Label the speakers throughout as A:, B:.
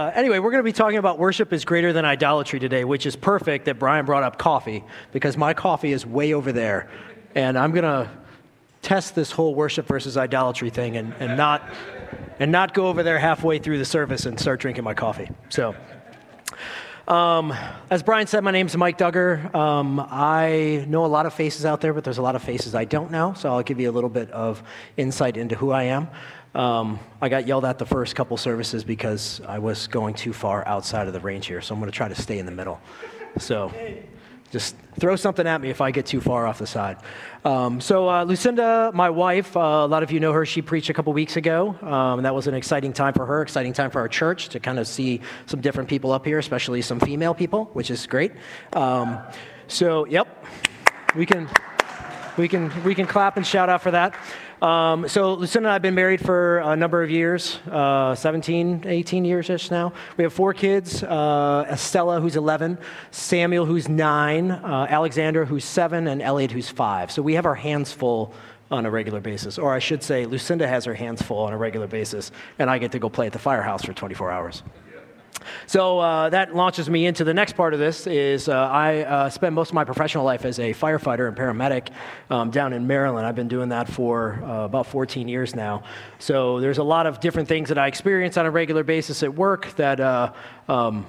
A: Uh, anyway, we're going to be talking about worship is greater than idolatry today, which is perfect that Brian brought up coffee because my coffee is way over there. And I'm going to test this whole worship versus idolatry thing and, and, not, and not go over there halfway through the service and start drinking my coffee. So, um, as Brian said, my name is Mike Duggar. Um, I know a lot of faces out there, but there's a lot of faces I don't know. So I'll give you a little bit of insight into who I am. Um, I got yelled at the first couple services because I was going too far outside of the range here, so I'm going to try to stay in the middle. So just throw something at me if I get too far off the side. Um, so, uh, Lucinda, my wife, uh, a lot of you know her. She preached a couple weeks ago. Um, that was an exciting time for her, exciting time for our church to kind of see some different people up here, especially some female people, which is great. Um, so, yep, we can, we, can, we can clap and shout out for that. Um, so Lucinda and I have been married for a number of years, uh, 17, 18 years-ish now. We have four kids, uh, Estella, who's 11, Samuel, who's 9, uh, Alexandra, who's 7, and Elliot, who's 5. So we have our hands full on a regular basis. Or I should say, Lucinda has her hands full on a regular basis, and I get to go play at the firehouse for 24 hours. So uh, that launches me into the next part of this. Is uh, I uh, spent most of my professional life as a firefighter and paramedic um, down in Maryland. I've been doing that for uh, about 14 years now. So there's a lot of different things that I experience on a regular basis at work that. Uh, um,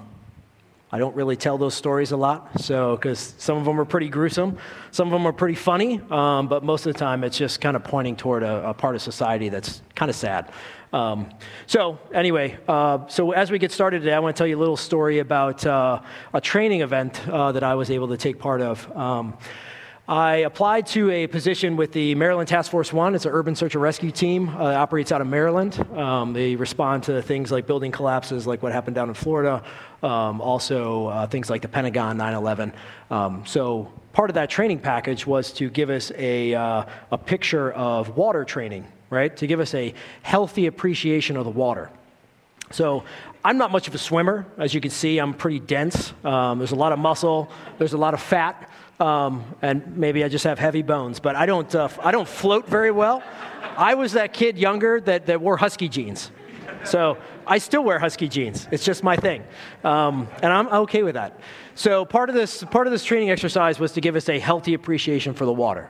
A: I don't really tell those stories a lot, so because some of them are pretty gruesome, some of them are pretty funny, um, but most of the time it's just kind of pointing toward a, a part of society that's kind of sad. Um, so, anyway, uh, so as we get started today, I want to tell you a little story about uh, a training event uh, that I was able to take part of. Um, I applied to a position with the Maryland Task Force One. It's an urban search and rescue team. Uh, operates out of Maryland. Um, they respond to things like building collapses, like what happened down in Florida. Um, also, uh, things like the Pentagon, 9/11. Um, so part of that training package was to give us a, uh, a picture of water training right? To give us a healthy appreciation of the water. So I'm not much of a swimmer. As you can see, I'm pretty dense. Um, there's a lot of muscle, there's a lot of fat, um, and maybe I just have heavy bones, but I don't, uh, I don't float very well. I was that kid younger that, that wore husky jeans. So I still wear husky jeans. It's just my thing. Um, and I'm okay with that. So part of, this, part of this training exercise was to give us a healthy appreciation for the water.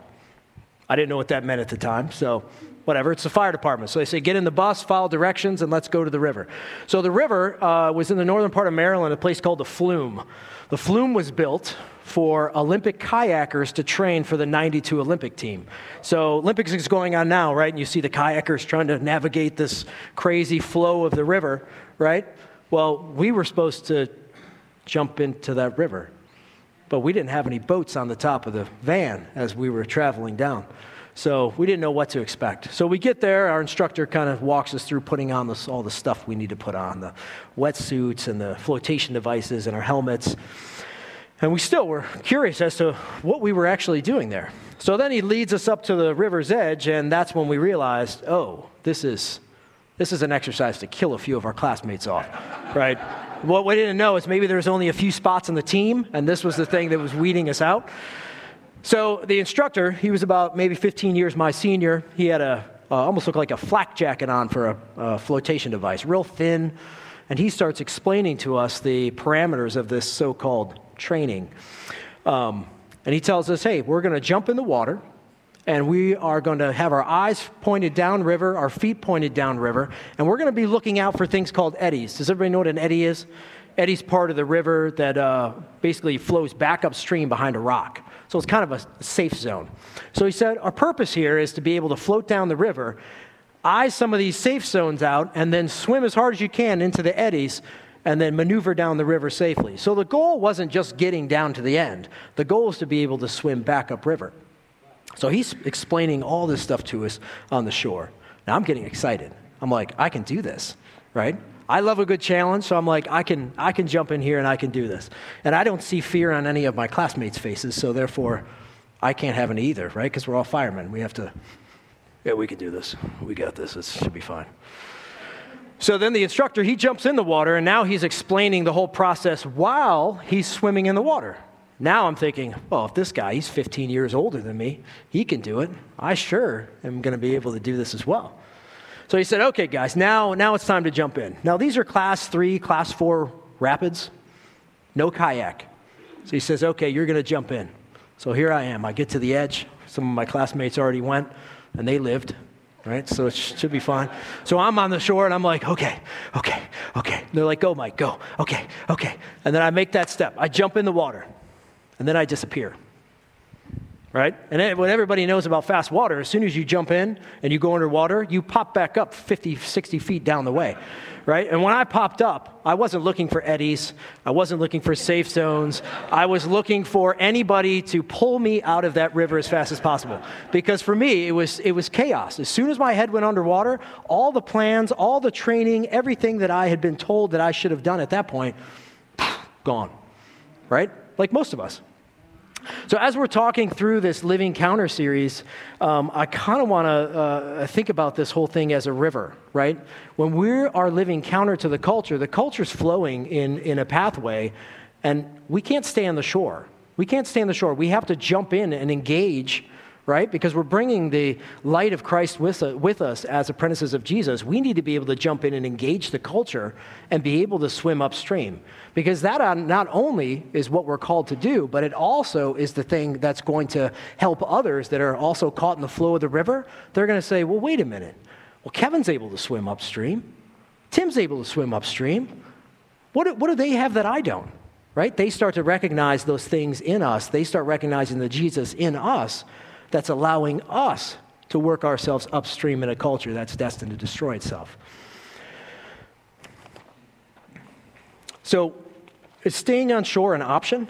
A: I didn't know what that meant at the time, so whatever. It's the fire department. So they say, get in the bus, follow directions, and let's go to the river. So the river uh, was in the northern part of Maryland, a place called the Flume. The Flume was built for Olympic kayakers to train for the 92 Olympic team. So Olympics is going on now, right? And you see the kayakers trying to navigate this crazy flow of the river, right? Well, we were supposed to jump into that river, but we didn't have any boats on the top of the van as we were traveling down. So we didn't know what to expect. So we get there, our instructor kind of walks us through putting on this, all the stuff we need to put on the wetsuits and the flotation devices and our helmets. And we still were curious as to what we were actually doing there. So then he leads us up to the river's edge, and that's when we realized oh, this is, this is an exercise to kill a few of our classmates off, right? what we didn't know is maybe there was only a few spots on the team, and this was the thing that was weeding us out. So the instructor, he was about maybe 15 years my senior. He had a uh, almost looked like a flak jacket on for a, a flotation device, real thin. And he starts explaining to us the parameters of this so-called training. Um, and he tells us, hey, we're going to jump in the water and we are going to have our eyes pointed downriver, our feet pointed downriver, and we're going to be looking out for things called eddies. Does everybody know what an eddy is? Eddy's part of the river that uh, basically flows back upstream behind a rock. So it's kind of a safe zone. So he said, Our purpose here is to be able to float down the river, eye some of these safe zones out, and then swim as hard as you can into the eddies and then maneuver down the river safely. So the goal wasn't just getting down to the end, the goal is to be able to swim back upriver. So he's explaining all this stuff to us on the shore. Now I'm getting excited. I'm like, I can do this, right? I love a good challenge, so I'm like, I can, I can jump in here and I can do this. And I don't see fear on any of my classmates' faces, so therefore, I can't have any either, right? Because we're all firemen. We have to, yeah, we can do this. We got this. This should be fine. So then the instructor, he jumps in the water, and now he's explaining the whole process while he's swimming in the water. Now I'm thinking, well, if this guy, he's 15 years older than me, he can do it. I sure am going to be able to do this as well. So he said, okay, guys, now, now it's time to jump in. Now, these are class three, class four rapids, no kayak. So he says, okay, you're going to jump in. So here I am. I get to the edge. Some of my classmates already went, and they lived, right? So it should be fine. So I'm on the shore, and I'm like, okay, okay, okay. They're like, go, Mike, go. Okay, okay. And then I make that step. I jump in the water, and then I disappear right? And what everybody knows about fast water, as soon as you jump in and you go underwater, you pop back up 50, 60 feet down the way, right? And when I popped up, I wasn't looking for eddies. I wasn't looking for safe zones. I was looking for anybody to pull me out of that river as fast as possible. Because for me, it was, it was chaos. As soon as my head went underwater, all the plans, all the training, everything that I had been told that I should have done at that point, gone, right? Like most of us. So, as we're talking through this Living Counter series, um, I kind of want to uh, think about this whole thing as a river, right? When we are living counter to the culture, the culture's flowing in, in a pathway, and we can't stay on the shore. We can't stay on the shore. We have to jump in and engage right? Because we're bringing the light of Christ with, uh, with us as apprentices of Jesus. We need to be able to jump in and engage the culture and be able to swim upstream. Because that uh, not only is what we're called to do, but it also is the thing that's going to help others that are also caught in the flow of the river. They're going to say, well, wait a minute. Well, Kevin's able to swim upstream. Tim's able to swim upstream. What what do they have that I don't? Right? They start to recognize those things in us. They start recognizing the Jesus in us that's allowing us to work ourselves upstream in a culture that's destined to destroy itself. So, is staying on shore an option?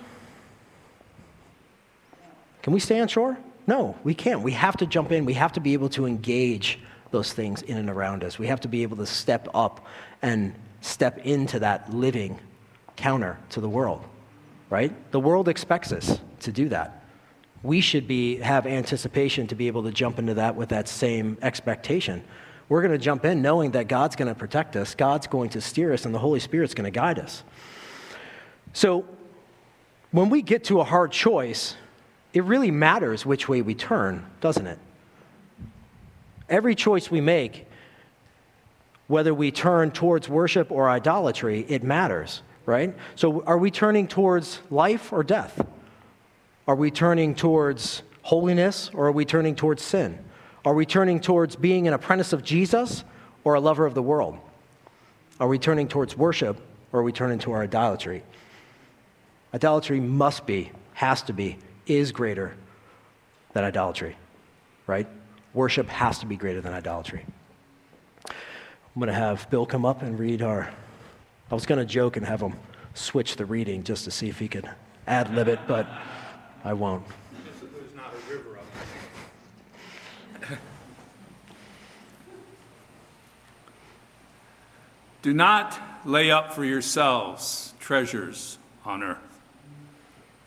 A: Can we stay on shore? No, we can't. We have to jump in. We have to be able to engage those things in and around us. We have to be able to step up and step into that living counter to the world, right? The world expects us to do that we should be, have anticipation to be able to jump into that with that same expectation. We're going to jump in knowing that God's going to protect us, God's going to steer us, and the Holy Spirit's going to guide us. So, when we get to a hard choice, it really matters which way we turn, doesn't it? Every choice we make, whether we turn towards worship or idolatry, it matters, right? So, are we turning towards life or death? Are we turning towards holiness or are we turning towards sin? Are we turning towards being an apprentice of Jesus or a lover of the world? Are we turning towards worship or are we turning to our idolatry? Idolatry must be, has to be, is greater than idolatry, right? Worship has to be greater than idolatry. I'm going to have Bill come up and read our. I was going to joke and have him switch the reading just to see if he could ad lib it, but. I won't.
B: Do not lay up for yourselves treasures on earth,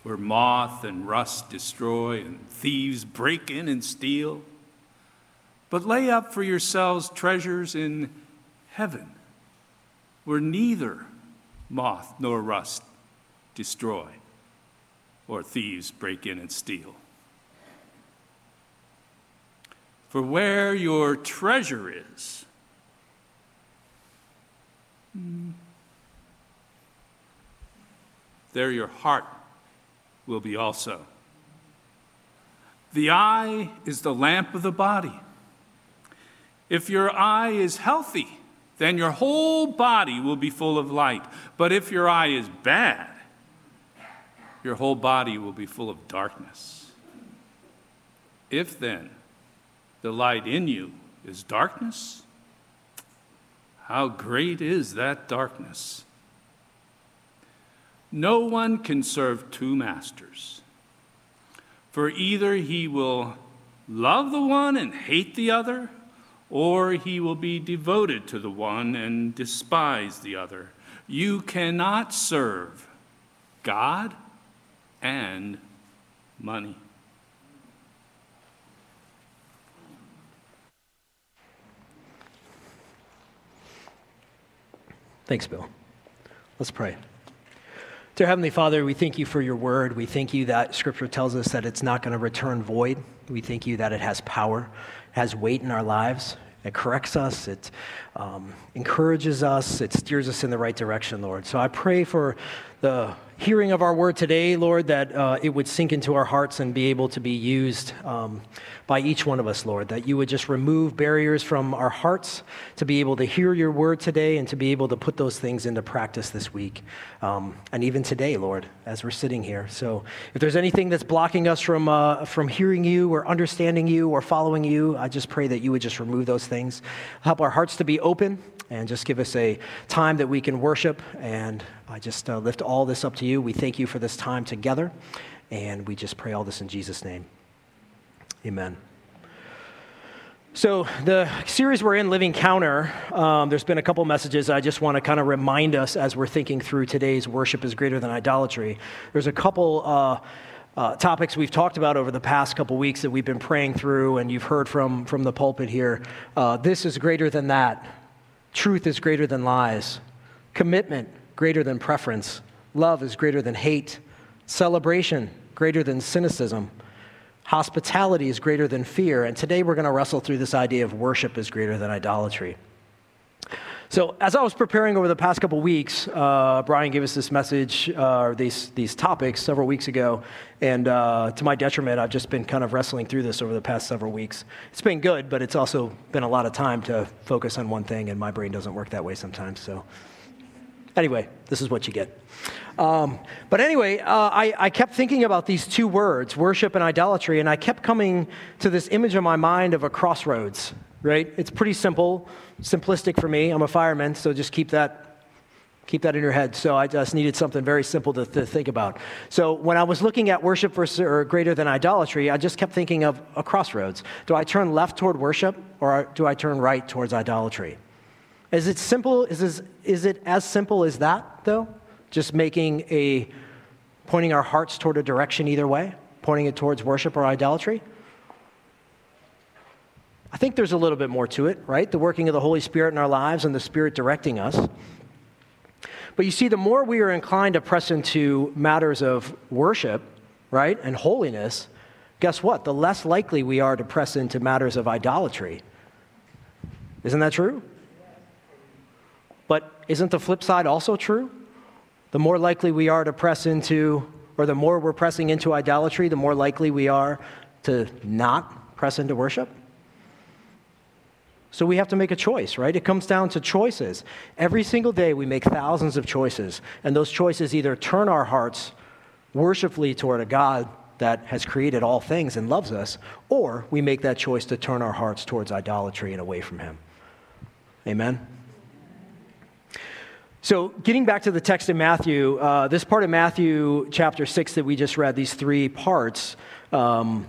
B: where moth and rust destroy and thieves break in and steal. But lay up for yourselves treasures in heaven, where neither moth nor rust destroy or thieves break in and steal. For where your treasure is, there your heart will be also. The eye is the lamp of the body. If your eye is healthy, then your whole body will be full of light. But if your eye is bad, your whole body will be full of darkness. If then the light in you is darkness, how great is that darkness? No one can serve two masters, for either he will love the one and hate the other, or he will be devoted to the one and despise the other. You cannot serve God and money.
A: Thanks, Bill. Let's pray. Dear Heavenly Father, we thank you for your word. We thank you that Scripture tells us that it's not going to return void. We thank you that it has power, has weight in our lives. It corrects us, it um, encourages us, it steers us in the right direction, Lord. So I pray for the hearing of our word today, Lord, that uh, it would sink into our hearts and be able to be used um, by each one of us, Lord. That you would just remove barriers from our hearts to be able to hear your word today and to be able to put those things into practice this week um, and even today, Lord, as we're sitting here. So if there's anything that's blocking us from, uh, from hearing you or understanding you or following you, I just pray that you would just remove those things. Help our hearts to be open and just give us a time that we can worship. And I just uh, lift all this up to you. We thank you for this time together, and we just pray all this in Jesus' name. Amen. So, the series we're in, Living Counter, um, there's been a couple messages I just want to kind of remind us as we're thinking through today's worship is greater than idolatry. There's a couple uh, uh, topics we've talked about over the past couple weeks that we've been praying through, and you've heard from, from the pulpit here. Uh, this is greater than that. Truth is greater than lies. Commitment greater than preference. Love is greater than hate. Celebration greater than cynicism. Hospitality is greater than fear. And today we're going to wrestle through this idea of worship is greater than idolatry. So, as I was preparing over the past couple weeks, uh, Brian gave us this message, uh, these, these topics several weeks ago. And uh, to my detriment, I've just been kind of wrestling through this over the past several weeks. It's been good, but it's also been a lot of time to focus on one thing, and my brain doesn't work that way sometimes. So, anyway, this is what you get. Um, but anyway, uh, I, I kept thinking about these two words, worship and idolatry, and I kept coming to this image in my mind of a crossroads, right? It's pretty simple, simplistic for me. I'm a fireman, so just keep that keep that in your head. So I just needed something very simple to, to think about. So when I was looking at worship versus or greater than idolatry, I just kept thinking of a crossroads. Do I turn left toward worship or do I turn right towards idolatry? Is it simple? Is, this, is it as simple as that, though? Just making a, pointing our hearts toward a direction either way, pointing it towards worship or idolatry? I think there's a little bit more to it, right? The working of the Holy Spirit in our lives and the Spirit directing us. But you see, the more we are inclined to press into matters of worship, right, and holiness, guess what? The less likely we are to press into matters of idolatry. Isn't that true? Isn't the flip side also true? The more likely we are to press into, or the more we're pressing into idolatry, the more likely we are to not press into worship. So we have to make a choice, right? It comes down to choices. Every single day we make thousands of choices, and those choices either turn our hearts worshipfully toward a God that has created all things and loves us, or we make that choice to turn our hearts towards idolatry and away from Him. Amen? So, getting back to the text in Matthew, uh, this part of Matthew chapter 6 that we just read, these three parts, um,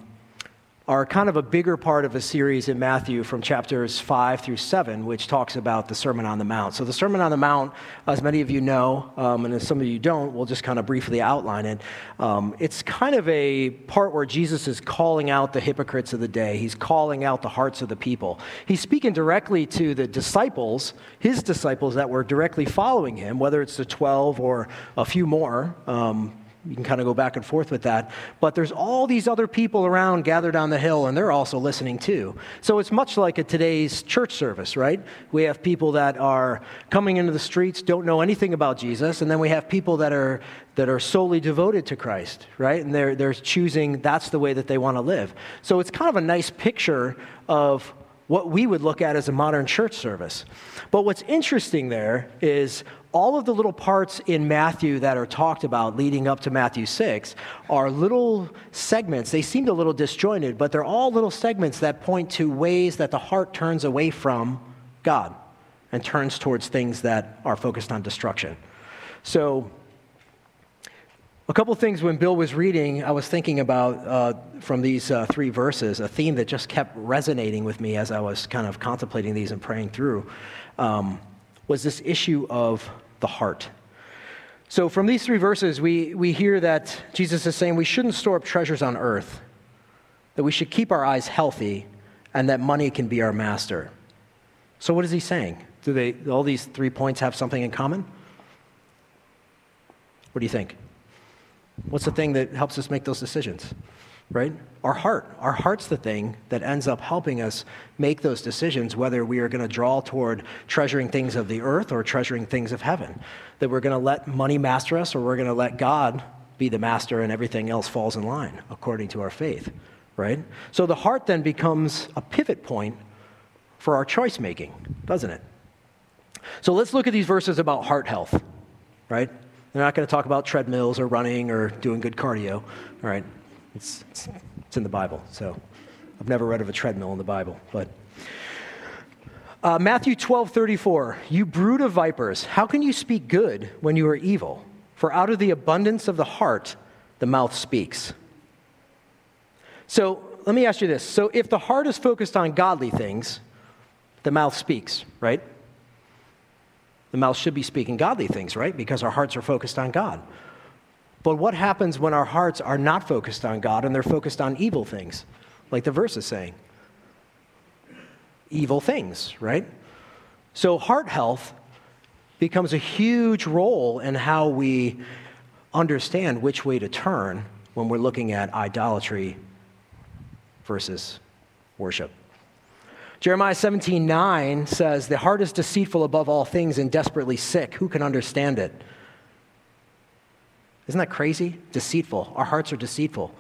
A: are kind of a bigger part of a series in Matthew from chapters 5 through 7, which talks about the Sermon on the Mount. So, the Sermon on the Mount, as many of you know, um, and as some of you don't, we'll just kind of briefly outline it. Um, it's kind of a part where Jesus is calling out the hypocrites of the day, he's calling out the hearts of the people. He's speaking directly to the disciples, his disciples that were directly following him, whether it's the 12 or a few more. Um, you can kind of go back and forth with that. But there's all these other people around gathered on the hill, and they're also listening too. So it's much like a today's church service, right? We have people that are coming into the streets, don't know anything about Jesus, and then we have people that are that are solely devoted to Christ, right? And they're they're choosing that's the way that they want to live. So it's kind of a nice picture of what we would look at as a modern church service. But what's interesting there is all of the little parts in Matthew that are talked about leading up to Matthew 6 are little segments. They seem a little disjointed, but they're all little segments that point to ways that the heart turns away from God and turns towards things that are focused on destruction. So, a couple things when Bill was reading, I was thinking about uh, from these uh, three verses, a theme that just kept resonating with me as I was kind of contemplating these and praying through, um, was this issue of the heart. So, from these three verses, we, we hear that Jesus is saying we shouldn't store up treasures on earth, that we should keep our eyes healthy, and that money can be our master. So, what is he saying? Do they, all these three points have something in common? What do you think? What's the thing that helps us make those decisions? right? Our heart. Our heart's the thing that ends up helping us make those decisions whether we are going to draw toward treasuring things of the earth or treasuring things of heaven. That we're going to let money master us or we're going to let God be the master and everything else falls in line according to our faith, right? So the heart then becomes a pivot point for our choice making, doesn't it? So let's look at these verses about heart health, right? They're not going to talk about treadmills or running or doing good cardio, all right? It's, it's, it's in the Bible, so I've never read of a treadmill in the Bible, but. Uh, Matthew 12, 34, you brood of vipers, how can you speak good when you are evil? For out of the abundance of the heart, the mouth speaks. So let me ask you this. So if the heart is focused on godly things, the mouth speaks, right? The mouth should be speaking godly things, right? Because our hearts are focused on God. But what happens when our hearts are not focused on God and they're focused on evil things, like the verse is saying? Evil things, right? So, heart health becomes a huge role in how we understand which way to turn when we're looking at idolatry versus worship. Jeremiah 17, 9 says, The heart is deceitful above all things and desperately sick. Who can understand it? Isn't that crazy? Deceitful. Our hearts are deceitful.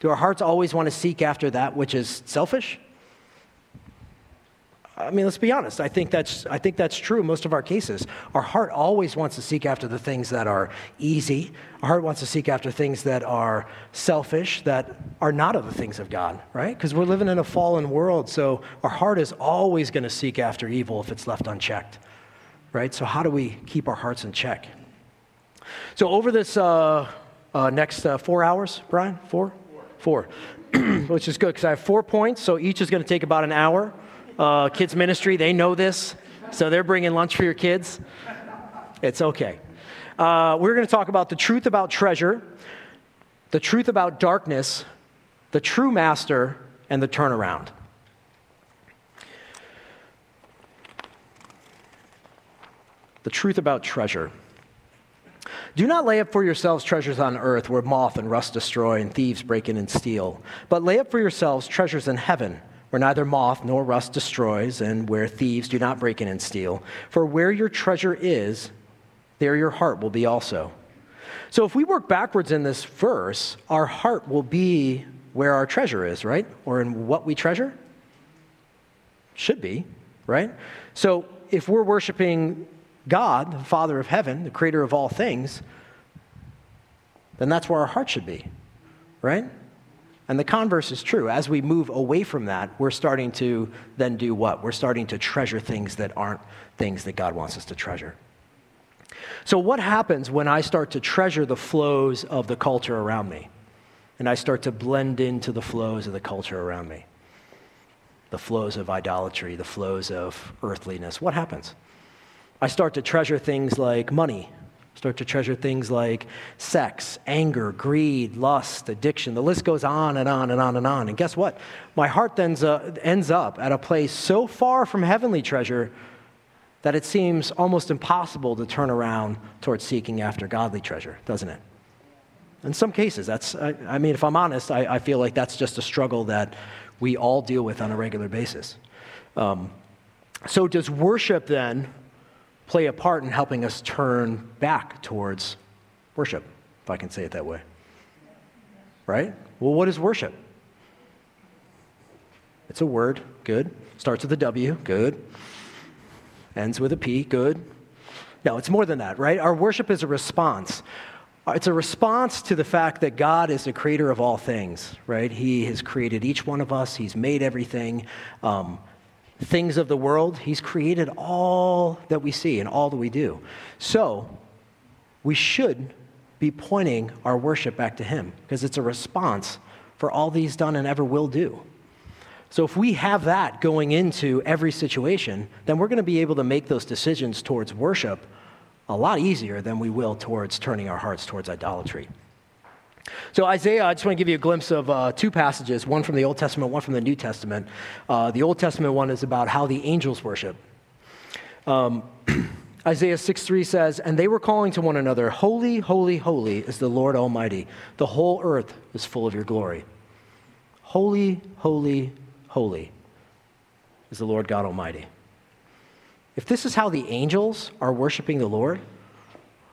A: Do our hearts always want to seek after that which is selfish? I mean, let's be honest. I think that's, I think that's true in most of our cases. Our heart always wants to seek after the things that are easy. Our heart wants to seek after things that are selfish, that are not of the things of God, right? Because we're living in a fallen world, so our heart is always going to seek after evil if it's left unchecked, right? So, how do we keep our hearts in check? So, over this uh, uh, next uh, four hours, Brian? Four. four. Which is good because I have four points, so each is going to take about an hour uh, kids ministry, they know this, so they're bringing lunch for your kids. It's okay. Uh, we're going to talk about the truth about treasure, the truth about darkness, the true master, and the turnaround. The truth about treasure. Do not lay up for yourselves treasures on earth where moth and rust destroy and thieves break in and steal, but lay up for yourselves treasures in heaven where neither moth nor rust destroys, and where thieves do not break in and steal. For where your treasure is, there your heart will be also. So if we work backwards in this verse, our heart will be where our treasure is, right? Or in what we treasure? Should be, right? So if we're worshiping God, the Father of heaven, the creator of all things, then that's where our heart should be, right? And the converse is true. As we move away from that, we're starting to then do what? We're starting to treasure things that aren't things that God wants us to treasure. So, what happens when I start to treasure the flows of the culture around me? And I start to blend into the flows of the culture around me? The flows of idolatry, the flows of earthliness. What happens? I start to treasure things like money Start to treasure things like sex, anger, greed, lust, addiction. The list goes on and on and on and on. And guess what? My heart then ends up at a place so far from heavenly treasure that it seems almost impossible to turn around towards seeking after godly treasure, doesn't it? In some cases, that's, I, I mean, if I'm honest, I, I, feel like that's just a struggle that we all deal with on a regular basis. Um, so, does worship then play a part in helping us turn back towards worship, if I can say it that way. Right? Well, what is worship? It's a word, good. Starts with a W, good. Ends with a P, good. No, it's more than that, right? Our worship is a response. It's a response to the fact that God is the creator of all things, right? He has created each one of us, He's made everything. Um, things of the world. He's created all that we see and all that we do. So we should be pointing our worship back to Him because it's a response for all that He's done and ever will do. So if we have that going into every situation, then we're going to be able to make those decisions towards worship a lot easier than we will towards turning our hearts towards idolatry. So, Isaiah, I just want to give you a glimpse of uh, two passages, one from the Old Testament, one from the New Testament. Uh, the Old Testament one is about how the angels worship. Um, Isaiah 6 3 says, And they were calling to one another, Holy, holy, holy is the Lord Almighty. The whole earth is full of your glory. Holy, holy, holy is the Lord God Almighty. If this is how the angels are worshiping the Lord,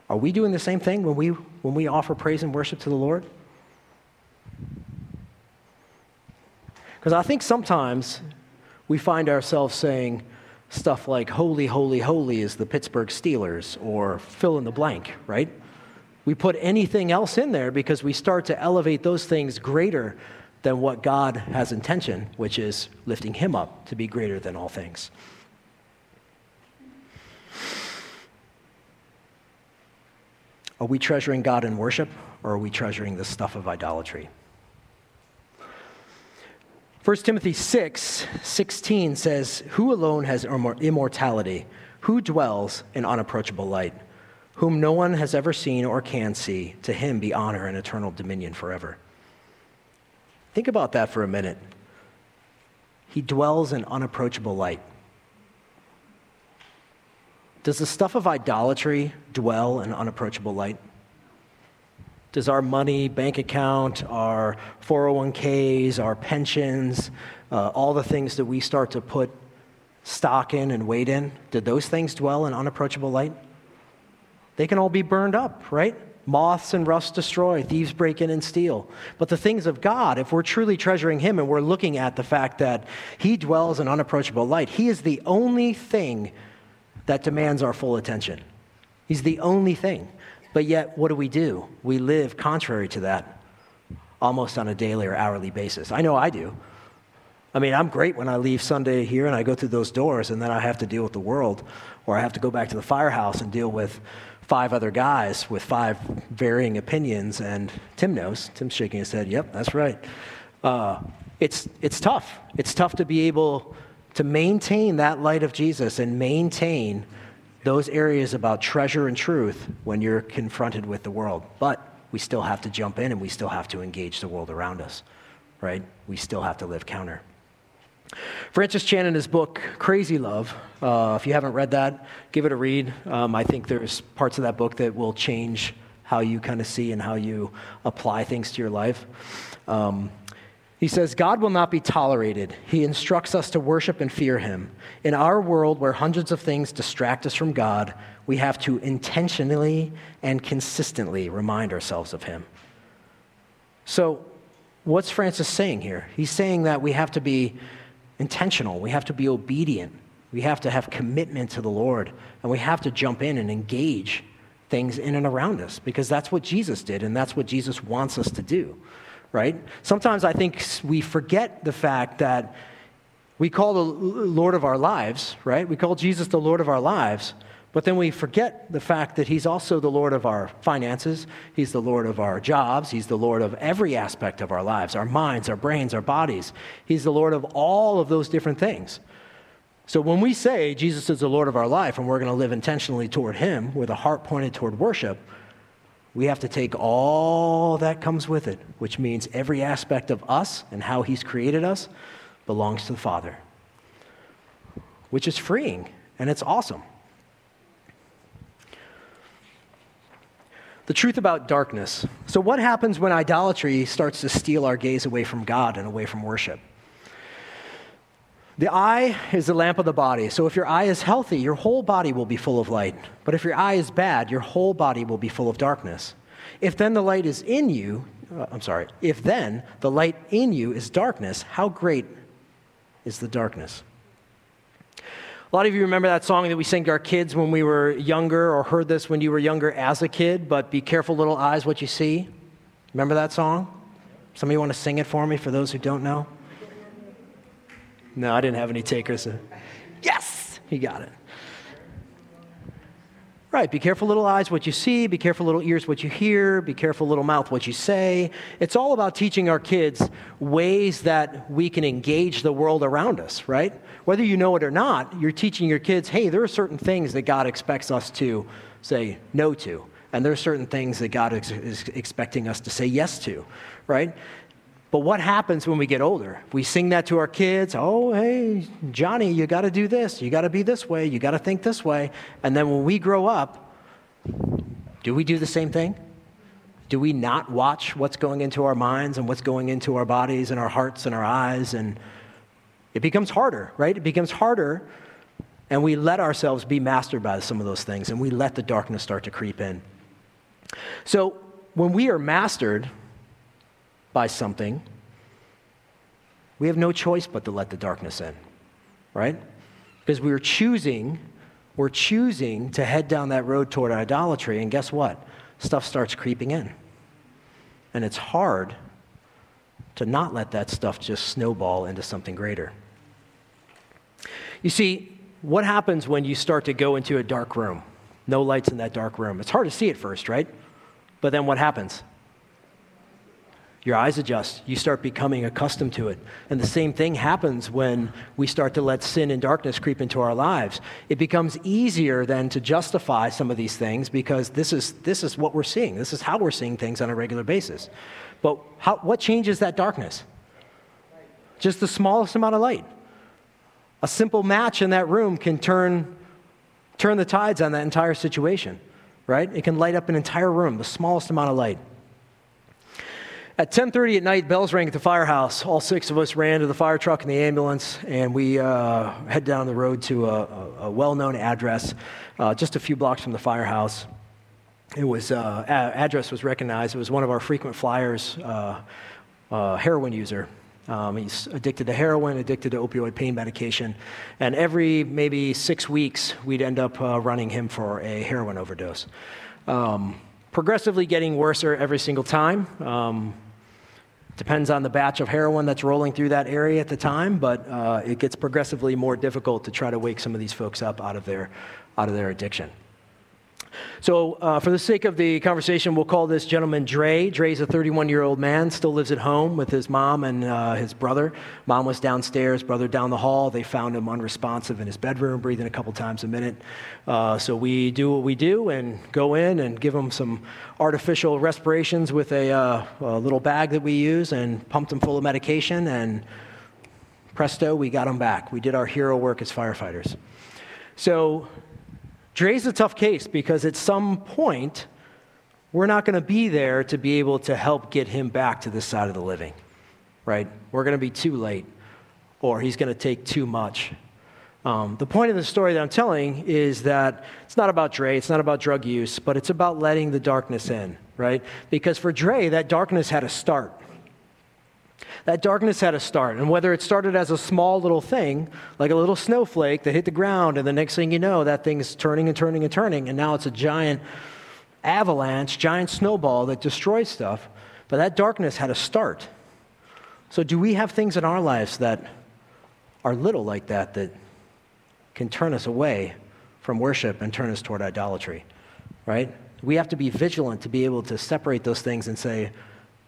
A: are we doing the same thing when we, when we offer praise and worship to the Lord? Because I think sometimes we find ourselves saying, stuff like holy, holy, holy is the Pittsburgh Steelers or fill in the blank, right? We put anything else in there because we start to elevate those things greater than what God has intention, which is lifting Him up to be greater than all things. Are we treasuring God in worship or are we treasuring the stuff of idolatry? 1 Timothy 6 16 says, Who alone has immortality? Who dwells in unapproachable light? Whom no one has ever seen or can see, to him be honor and eternal dominion forever. Think about that for a minute. He dwells in unapproachable light. Does the stuff of idolatry dwell in unapproachable light? Does our money, bank account, our 401ks, our pensions, uh, all the things that we start to put stock in and weight in, did those things dwell in unapproachable light? They can all be burned up, right? Moths and rust destroy, thieves break in and steal. But the things of God, if we're truly treasuring Him and we're looking at the fact that He dwells in unapproachable light, He is the only thing that demands our full attention. He's the only thing. But yet, what do we do? We live contrary to that almost on a daily or hourly basis. I know I do. I mean, I'm great when I leave Sunday here and I go through those doors and then I have to deal with the world, or I have to go back to the firehouse and deal with five other guys with five varying opinions. And Tim knows. Tim's shaking his head. Yep, that's right. Uh, it's, it's tough. It's tough to be able to maintain that light of Jesus and maintain those areas about treasure and truth when you're confronted with the world. But we still have to jump in and we still have to engage the world around us, right? We still have to live counter. Francis Chan, in his book Crazy Love, uh, if you haven't read that, give it a read. Um, I think there's parts of that book that will change how you kind of see and how you apply things to your life. Um, he says, God will not be tolerated. He instructs us to worship and fear him. In our world where hundreds of things distract us from God, we have to intentionally and consistently remind ourselves of him. So, what's Francis saying here? He's saying that we have to be intentional, we have to be obedient, we have to have commitment to the Lord, and we have to jump in and engage things in and around us because that's what Jesus did, and that's what Jesus wants us to do right? Sometimes I think we forget the fact that we call the Lord of our lives, right? We call Jesus the Lord of our lives, but then we forget the fact that He's also the Lord of our finances, He's the Lord of our jobs, He's the Lord of every aspect of our lives our minds, our brains, our bodies. He's the Lord of all of those different things. So when we say Jesus is the Lord of our life and we're going to live intentionally toward Him with a heart pointed toward worship, we have to take all that comes with it, which means every aspect of us and how He's created us belongs to the Father, which is freeing and it's awesome. The truth about darkness. So, what happens when idolatry starts to steal our gaze away from God and away from worship? The eye is the lamp of the body. So if your eye is healthy, your whole body will be full of light. But if your eye is bad, your whole body will be full of darkness. If then the light is in you, uh, I'm sorry, if then the light in you is darkness, how great is the darkness? A lot of you remember that song that we sang to our kids when we were younger, or heard this when you were younger as a kid, but be careful, little eyes, what you see. Remember that song? Somebody want to sing it for me for those who don't know? No, I didn't have any takers. Yes, he got it. Right, be careful, little eyes, what you see. Be careful, little ears, what you hear. Be careful, little mouth, what you say. It's all about teaching our kids ways that we can engage the world around us, right? Whether you know it or not, you're teaching your kids hey, there are certain things that God expects us to say no to, and there are certain things that God is expecting us to say yes to, right? But what happens when we get older? We sing that to our kids. Oh, hey, Johnny, you got to do this. You got to be this way. You got to think this way. And then when we grow up, do we do the same thing? Do we not watch what's going into our minds and what's going into our bodies and our hearts and our eyes? And it becomes harder, right? It becomes harder, and we let ourselves be mastered by some of those things, and we let the darkness start to creep in. So when we are mastered, by something, we have no choice but to let the darkness in, right? Because we're choosing, we're choosing to head down that road toward idolatry, and guess what? Stuff starts creeping in. And it's hard to not let that stuff just snowball into something greater. You see, what happens when you start to go into a dark room? No lights in that dark room. It's hard to see at first, right? But then what happens? Your eyes adjust. You start becoming accustomed to it. And the same thing happens when we start to let sin and darkness creep into our lives. It becomes easier then to justify some of these things because this is, this is what we're seeing. This is how we're seeing things on a regular basis. But how, what changes that darkness? Just the smallest amount of light. A simple match in that room can turn, turn the tides on that entire situation, right? It can light up an entire room, the smallest amount of light. At 10:30 at night, bells rang at the firehouse. All six of us ran to the fire truck and the ambulance, and we uh, head down the road to a, a well-known address, uh, just a few blocks from the firehouse. It was uh, address was recognized. It was one of our frequent flyers, uh, uh, heroin user. Um, he's addicted to heroin, addicted to opioid pain medication, and every maybe six weeks we'd end up uh, running him for a heroin overdose. Um, progressively getting worse every single time. Um, Depends on the batch of heroin that's rolling through that area at the time, but uh, it gets progressively more difficult to try to wake some of these folks up out of their, out of their addiction. So, uh, for the sake of the conversation, we'll call this gentleman Dre. Dre's a 31 year old man, still lives at home with his mom and uh, his brother. Mom was downstairs, brother down the hall. They found him unresponsive in his bedroom, breathing a couple times a minute. Uh, so, we do what we do and go in and give him some artificial respirations with a, uh, a little bag that we use and pumped him full of medication. And presto, we got him back. We did our hero work as firefighters. So, Dre's a tough case because at some point, we're not going to be there to be able to help get him back to this side of the living, right? We're going to be too late, or he's going to take too much. Um, the point of the story that I'm telling is that it's not about Dre, it's not about drug use, but it's about letting the darkness in, right? Because for Dre, that darkness had a start. That darkness had a start. And whether it started as a small little thing, like a little snowflake that hit the ground, and the next thing you know, that thing's turning and turning and turning, and now it's a giant avalanche, giant snowball that destroys stuff. But that darkness had a start. So, do we have things in our lives that are little like that that can turn us away from worship and turn us toward idolatry? Right? We have to be vigilant to be able to separate those things and say,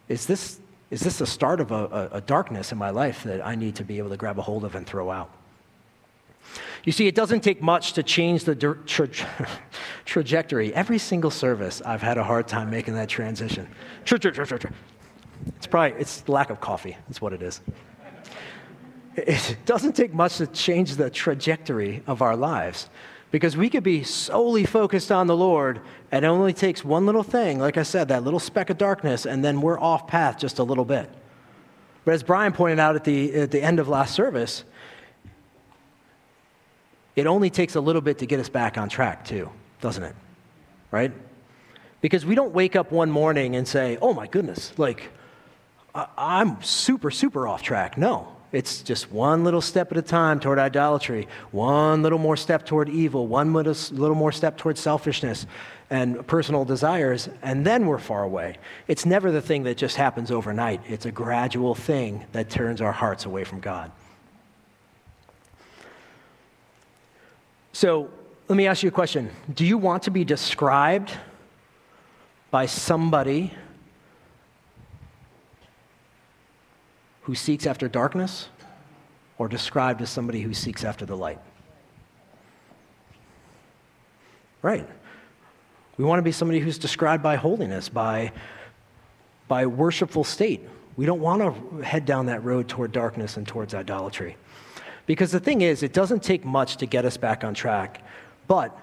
A: is this is this the start of a, a, a darkness in my life that I need to be able to grab a hold of and throw out? You see, it doesn't take much to change the tra- trajectory. Every single service, I've had a hard time making that transition. It's probably it's lack of coffee. That's what it is. It doesn't take much to change the trajectory of our lives. Because we could be solely focused on the Lord, and it only takes one little thing, like I said, that little speck of darkness, and then we're off path just a little bit. But as Brian pointed out at the, at the end of last service, it only takes a little bit to get us back on track, too, doesn't it? Right? Because we don't wake up one morning and say, oh my goodness, like, I'm super, super off track. No. It's just one little step at a time toward idolatry, one little more step toward evil, one little more step toward selfishness and personal desires, and then we're far away. It's never the thing that just happens overnight, it's a gradual thing that turns our hearts away from God. So, let me ask you a question Do you want to be described by somebody who seeks after darkness or described as somebody who seeks after the light? Right. We want to be somebody who's described by holiness, by, by worshipful state. We don't want to head down that road toward darkness and towards idolatry. Because the thing is, it doesn't take much to get us back on track. But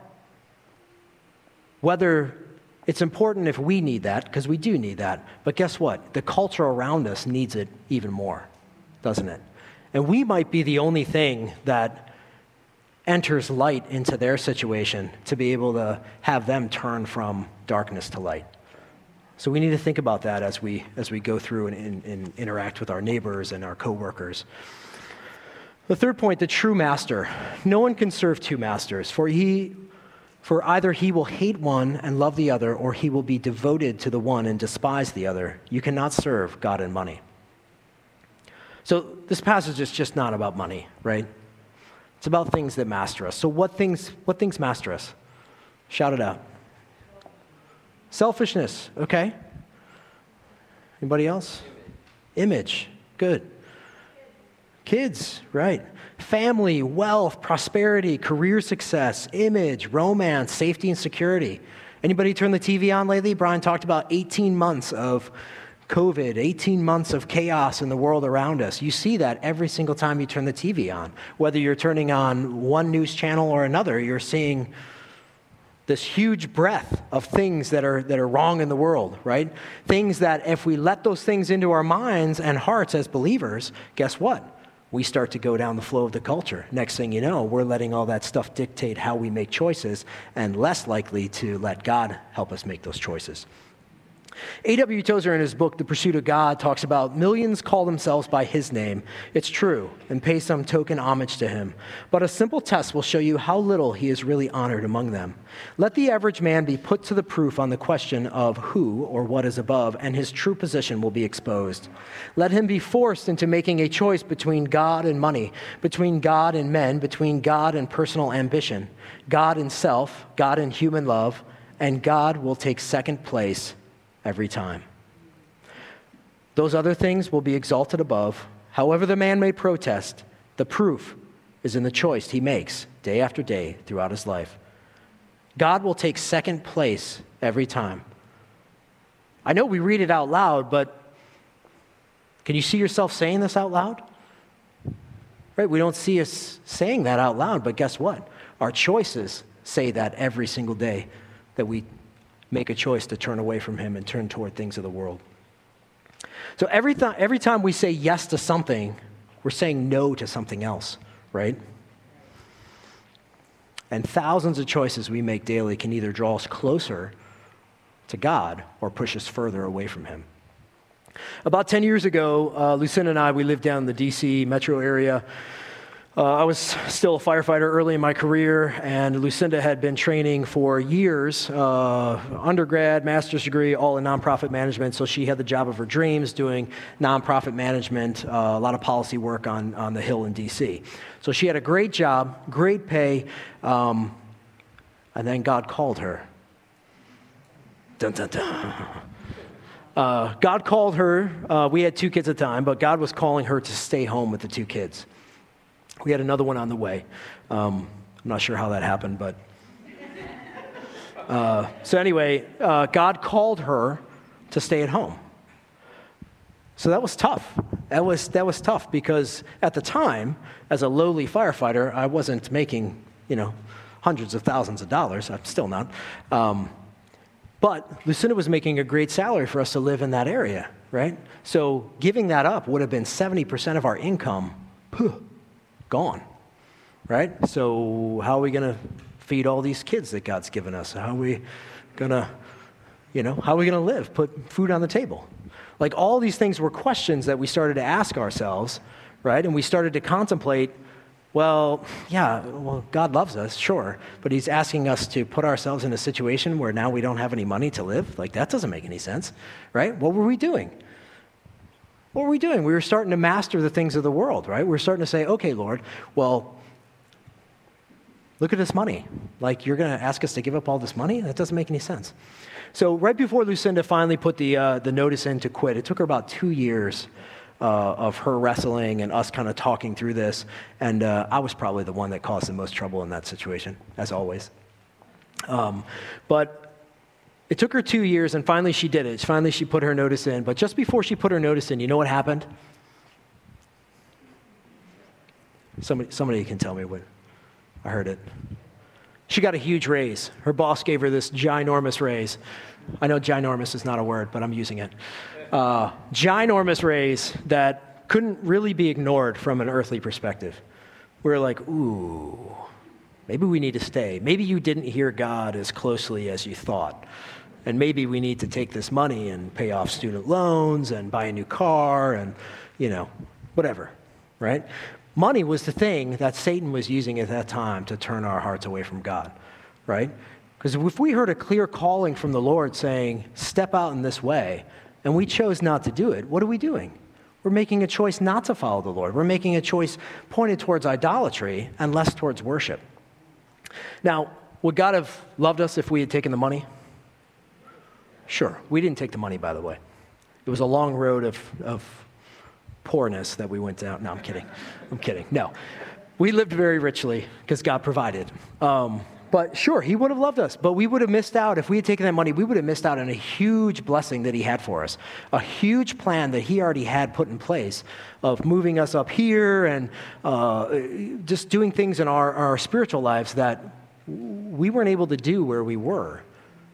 A: whether it's important if we need that, because we do need that, but guess what? The culture around us needs it even more, doesn't it? And we might be the only thing that enters light into their situation to be able to have them turn from darkness to light. So we need to think about that as we, as we go through and, and, and interact with our neighbors and our coworkers. The third point, the true master. No one can serve two masters, for he for either he will hate one and love the other, or he will be devoted to the one and despise the other. You cannot serve God and money. So this passage is just not about money, right? It's about things that master us. So what things what things master us? Shout it out. Selfishness, okay? Anybody else? Image. Good. Kids, right. Family, wealth, prosperity, career success, image, romance, safety and security. Anybody turn the TV on lately? Brian talked about 18 months of COVID, 18 months of chaos in the world around us. You see that every single time you turn the TV on. Whether you're turning on one news channel or another, you're seeing this huge breadth of things that are, that are wrong in the world, right? Things that if we let those things into our minds and hearts as believers, guess what? We start to go down the flow of the culture. Next thing you know, we're letting all that stuff dictate how we make choices and less likely to let God help us make those choices. A.W. Tozer, in his book, The Pursuit of God, talks about millions call themselves by his name. It's true, and pay some token homage to him. But a simple test will show you how little he is really honored among them. Let the average man be put to the proof on the question of who or what is above, and his true position will be exposed. Let him be forced into making a choice between God and money, between God and men, between God and personal ambition, God and self, God and human love, and God will take second place every time. Those other things will be exalted above. However, the man may protest, the proof is in the choice he makes day after day throughout his life. God will take second place every time. I know we read it out loud, but can you see yourself saying this out loud? Right? We don't see us saying that out loud, but guess what? Our choices say that every single day that we make a choice to turn away from Him and turn toward things of the world. So every, th- every time we say yes to something, we're saying no to something else, right? And thousands of choices we make daily can either draw us closer to God or push us further away from Him. About 10 years ago, uh, Lucinda and I, we lived down in the DC metro area. Uh, I was still a firefighter early in my career, and Lucinda had been training for years uh, undergrad, master's degree, all in nonprofit management. So she had the job of her dreams doing nonprofit management, uh, a lot of policy work on, on the Hill in DC. So she had a great job, great pay, um, and then God called her. Dun, dun, dun. Uh, God called her. Uh, we had two kids at the time, but God was calling her to stay home with the two kids. We had another one on the way. Um, I'm not sure how that happened, but. Uh, so, anyway, uh, God called her to stay at home. So that was tough. That was, that was tough because at the time, as a lowly firefighter, I wasn't making, you know, hundreds of thousands of dollars. I'm still not. Um, but Lucinda was making a great salary for us to live in that area, right? So giving that up would have been 70% of our income gone, right? So, how are we going to feed all these kids that God's given us? How are we going to, you know, how are we going to live? Put food on the table. Like, all these things were questions that we started to ask ourselves, right? And we started to contemplate well, yeah, well, God loves us, sure, but He's asking us to put ourselves in a situation where now we don't have any money to live? Like, that doesn't make any sense, right? What were we doing? What were we doing? We were starting to master the things of the world, right? We were starting to say, okay, Lord, well, look at this money. Like, you're going to ask us to give up all this money? That doesn't make any sense. So, right before Lucinda finally put the, uh, the notice in to quit, it took her about two years uh, of her wrestling and us kind of talking through this. And uh, I was probably the one that caused the most trouble in that situation, as always. Um, but It took her two years, and finally she did it. Finally, she put her notice in. But just before she put her notice in, you know what happened? Somebody, somebody can tell me what. I heard it. She got a huge raise. Her boss gave her this ginormous raise. I know ginormous is not a word, but I'm using it. Uh, ginormous raise that couldn't really be ignored from an earthly perspective. We're like, ooh, maybe we need to stay. Maybe you didn't hear God as closely as you thought. And maybe we need to take this money and pay off student loans and buy a new car and, you know, whatever, right? Money was the thing that Satan was using at that time to turn our hearts away from God, right? Because if we heard a clear calling from the Lord saying, step out in this way, and we chose not to do it, what are we doing? We're making a choice not to follow the Lord. We're making a choice pointed towards idolatry and less towards worship. Now, would God have loved us if we had taken the money? Sure. We didn't take the money, by the way. It was a long road of, of poorness that we went down. No, I'm kidding. I'm kidding. No. We lived very richly because God provided. Um, but sure, He would have loved us, but we would have missed out. If we had taken that money, we would have missed out on a huge blessing that He had for us, a huge plan that He already had put in place of moving us up here and uh, just doing things in our, our spiritual lives that we weren't able to do where we were.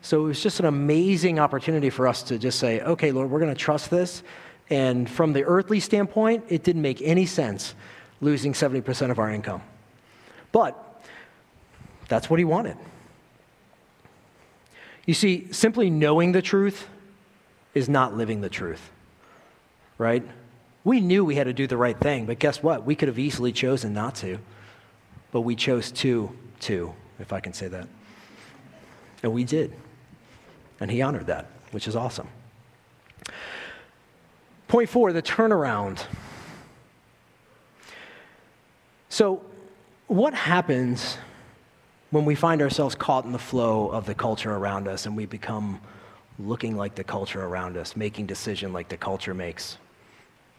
A: So it was just an amazing opportunity for us to just say, okay, Lord, we're going to trust this and from the earthly standpoint, it didn't make any sense losing 70% of our income. But that's what he wanted. You see, simply knowing the truth is not living the truth, right? We knew we had to do the right thing, but guess what? We could have easily chosen not to, but we chose to, to, if I can say that. And we did. And he honored that, which is awesome. Point four, the turnaround. So, what happens when we find ourselves caught in the flow of the culture around us and we become looking like the culture around us, making decision like the culture makes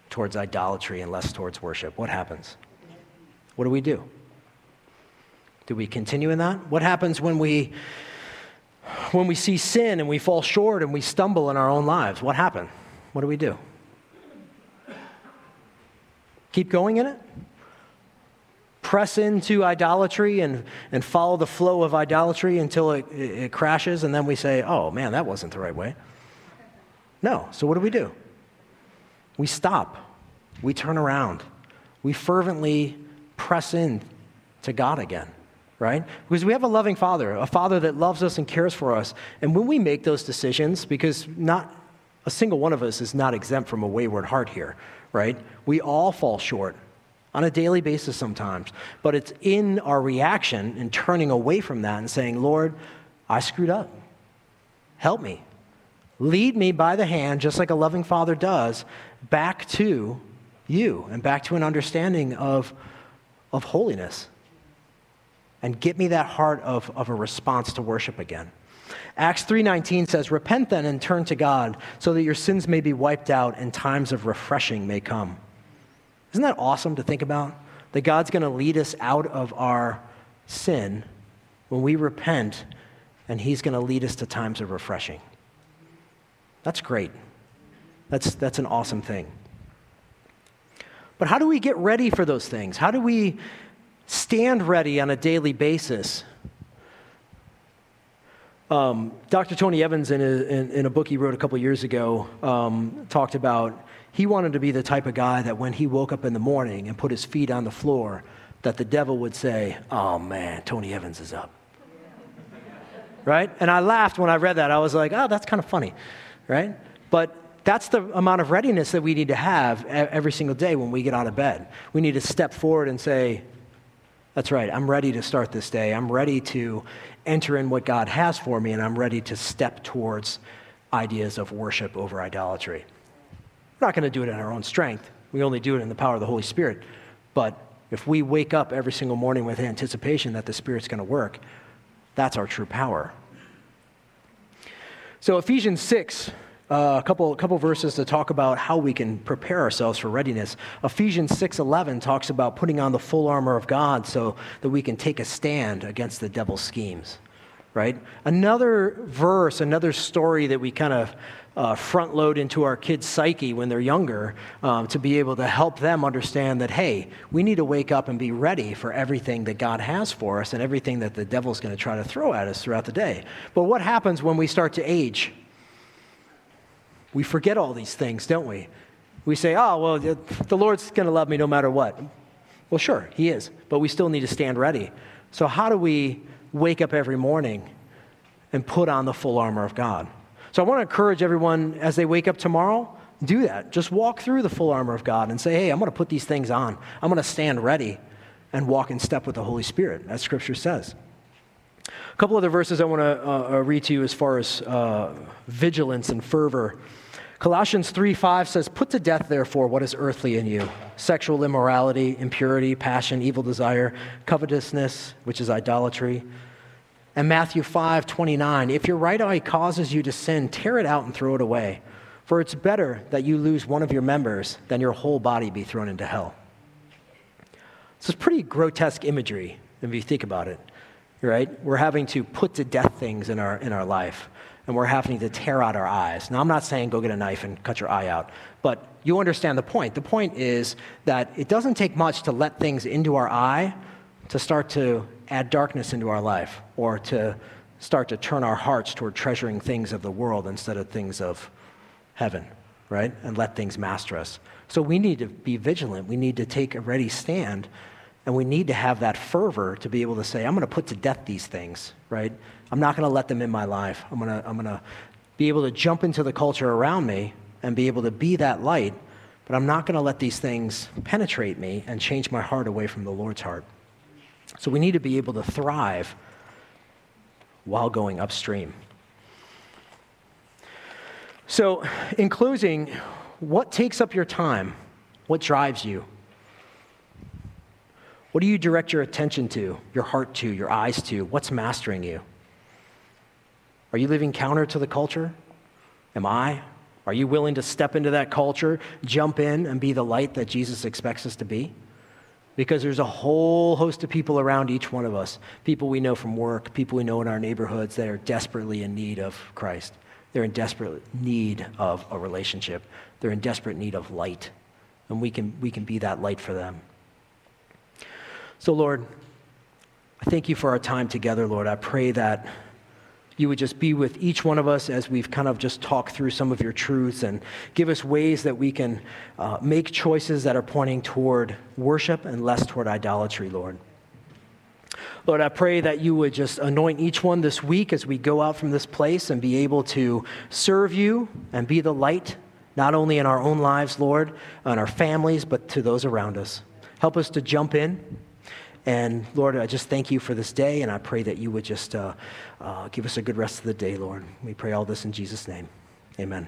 A: towards idolatry and less towards worship? What happens? What do we do? Do we continue in that? What happens when we when we see sin and we fall short and we stumble in our own lives? What happens? What do we do? Keep going in it? Press into idolatry and, and follow the flow of idolatry until it, it, it crashes, and then we say, oh man, that wasn't the right way. No. So what do we do? We stop. We turn around. We fervently press in to God again, right? Because we have a loving Father, a Father that loves us and cares for us. And when we make those decisions, because not a single one of us is not exempt from a wayward heart here, right? We all fall short on a daily basis sometimes. But it's in our reaction and turning away from that and saying, Lord, I screwed up. Help me. Lead me by the hand, just like a loving father does, back to you and back to an understanding of, of holiness. And get me that heart of, of a response to worship again. Acts 3:19 says, "Repent then and turn to God, so that your sins may be wiped out and times of refreshing may come." Isn't that awesome to think about? That God's going to lead us out of our sin when we repent, and He's going to lead us to times of refreshing. That's great. That's, that's an awesome thing. But how do we get ready for those things? How do we stand ready on a daily basis um, Dr. Tony Evans, in a, in, in a, book he wrote a couple years ago, um, talked about he wanted to be the type of guy that when he woke up in the morning and put his feet on the floor, that the devil would say, Oh man, Tony Evans is up. right? And I laughed when I read that. I was like, Oh, that's kind of funny, right? But that's the amount of readiness that we need to have every single day when we get out of bed. We need to step forward and say, That's right, I'm ready to start this day. I'm ready to enter in what God has for me, and I'm ready to step towards ideas of worship over idolatry. We're not going to do it in our own strength. We only do it in the power of the Holy Spirit. But if we wake up every single morning with anticipation that the Spirit's going to work, that's our true power. So, Ephesians 6, uh, a couple, couple verses to talk about how we can prepare ourselves for readiness. Ephesians 6:11 talks about putting on the full armor of God so that we can take a stand against the devil's schemes. right? Another verse, another story that we kind of uh, front load into our kids' psyche when they're younger um, to be able to help them understand that, hey, we need to wake up and be ready for everything that God has for us and everything that the devil's going to try to throw at us throughout the day. But what happens when we start to age? We forget all these things, don't we? We say, oh, well, the Lord's going to love me no matter what. Well, sure, He is, but we still need to stand ready. So, how do we wake up every morning and put on the full armor of God? So, I want to encourage everyone as they wake up tomorrow, do that. Just walk through the full armor of God and say, hey, I'm going to put these things on. I'm going to stand ready and walk in step with the Holy Spirit, as Scripture says. A couple other verses I want to uh, uh, read to you as far as uh, vigilance and fervor. Colossians 3 5 says, Put to death, therefore, what is earthly in you sexual immorality, impurity, passion, evil desire, covetousness, which is idolatry. And Matthew 5 29, if your right eye causes you to sin, tear it out and throw it away. For it's better that you lose one of your members than your whole body be thrown into hell. This is pretty grotesque imagery if you think about it, right? We're having to put to death things in our, in our life and we're having to tear out our eyes. Now, I'm not saying go get a knife and cut your eye out, but you understand the point. The point is that it doesn't take much to let things into our eye to start to add darkness into our life or to start to turn our hearts toward treasuring things of the world instead of things of heaven, right? And let things master us. So we need to be vigilant. We need to take a ready stand and we need to have that fervor to be able to say, I'm going to put to death these things, right? I'm not going to let them in my life. I'm going to, I'm going to be able to jump into the culture around me and be able to be that light, but I'm not going to let these things penetrate me and change my heart away from the Lord's heart. So we need to be able to thrive while going upstream. So, in closing, what takes up your time? What drives you? What do you direct your attention to, your heart to, your eyes to? What's mastering you? Are you living counter to the culture? Am I? Are you willing to step into that culture, jump in, and be the light that Jesus expects us to be? Because there's a whole host of people around each one of us people we know from work, people we know in our neighborhoods that are desperately in need of Christ. They're in desperate need of a relationship, they're in desperate need of light. And we can, we can be that light for them. So, Lord, I thank you for our time together, Lord. I pray that you would just be with each one of us as we've kind of just talked through some of your truths and give us ways that we can uh, make choices that are pointing toward worship and less toward idolatry, Lord. Lord, I pray that you would just anoint each one this week as we go out from this place and be able to serve you and be the light, not only in our own lives, Lord, and our families, but to those around us. Help us to jump in and Lord, I just thank you for this day, and I pray that you would just uh, uh, give us a good rest of the day, Lord. We pray all this in Jesus' name. Amen.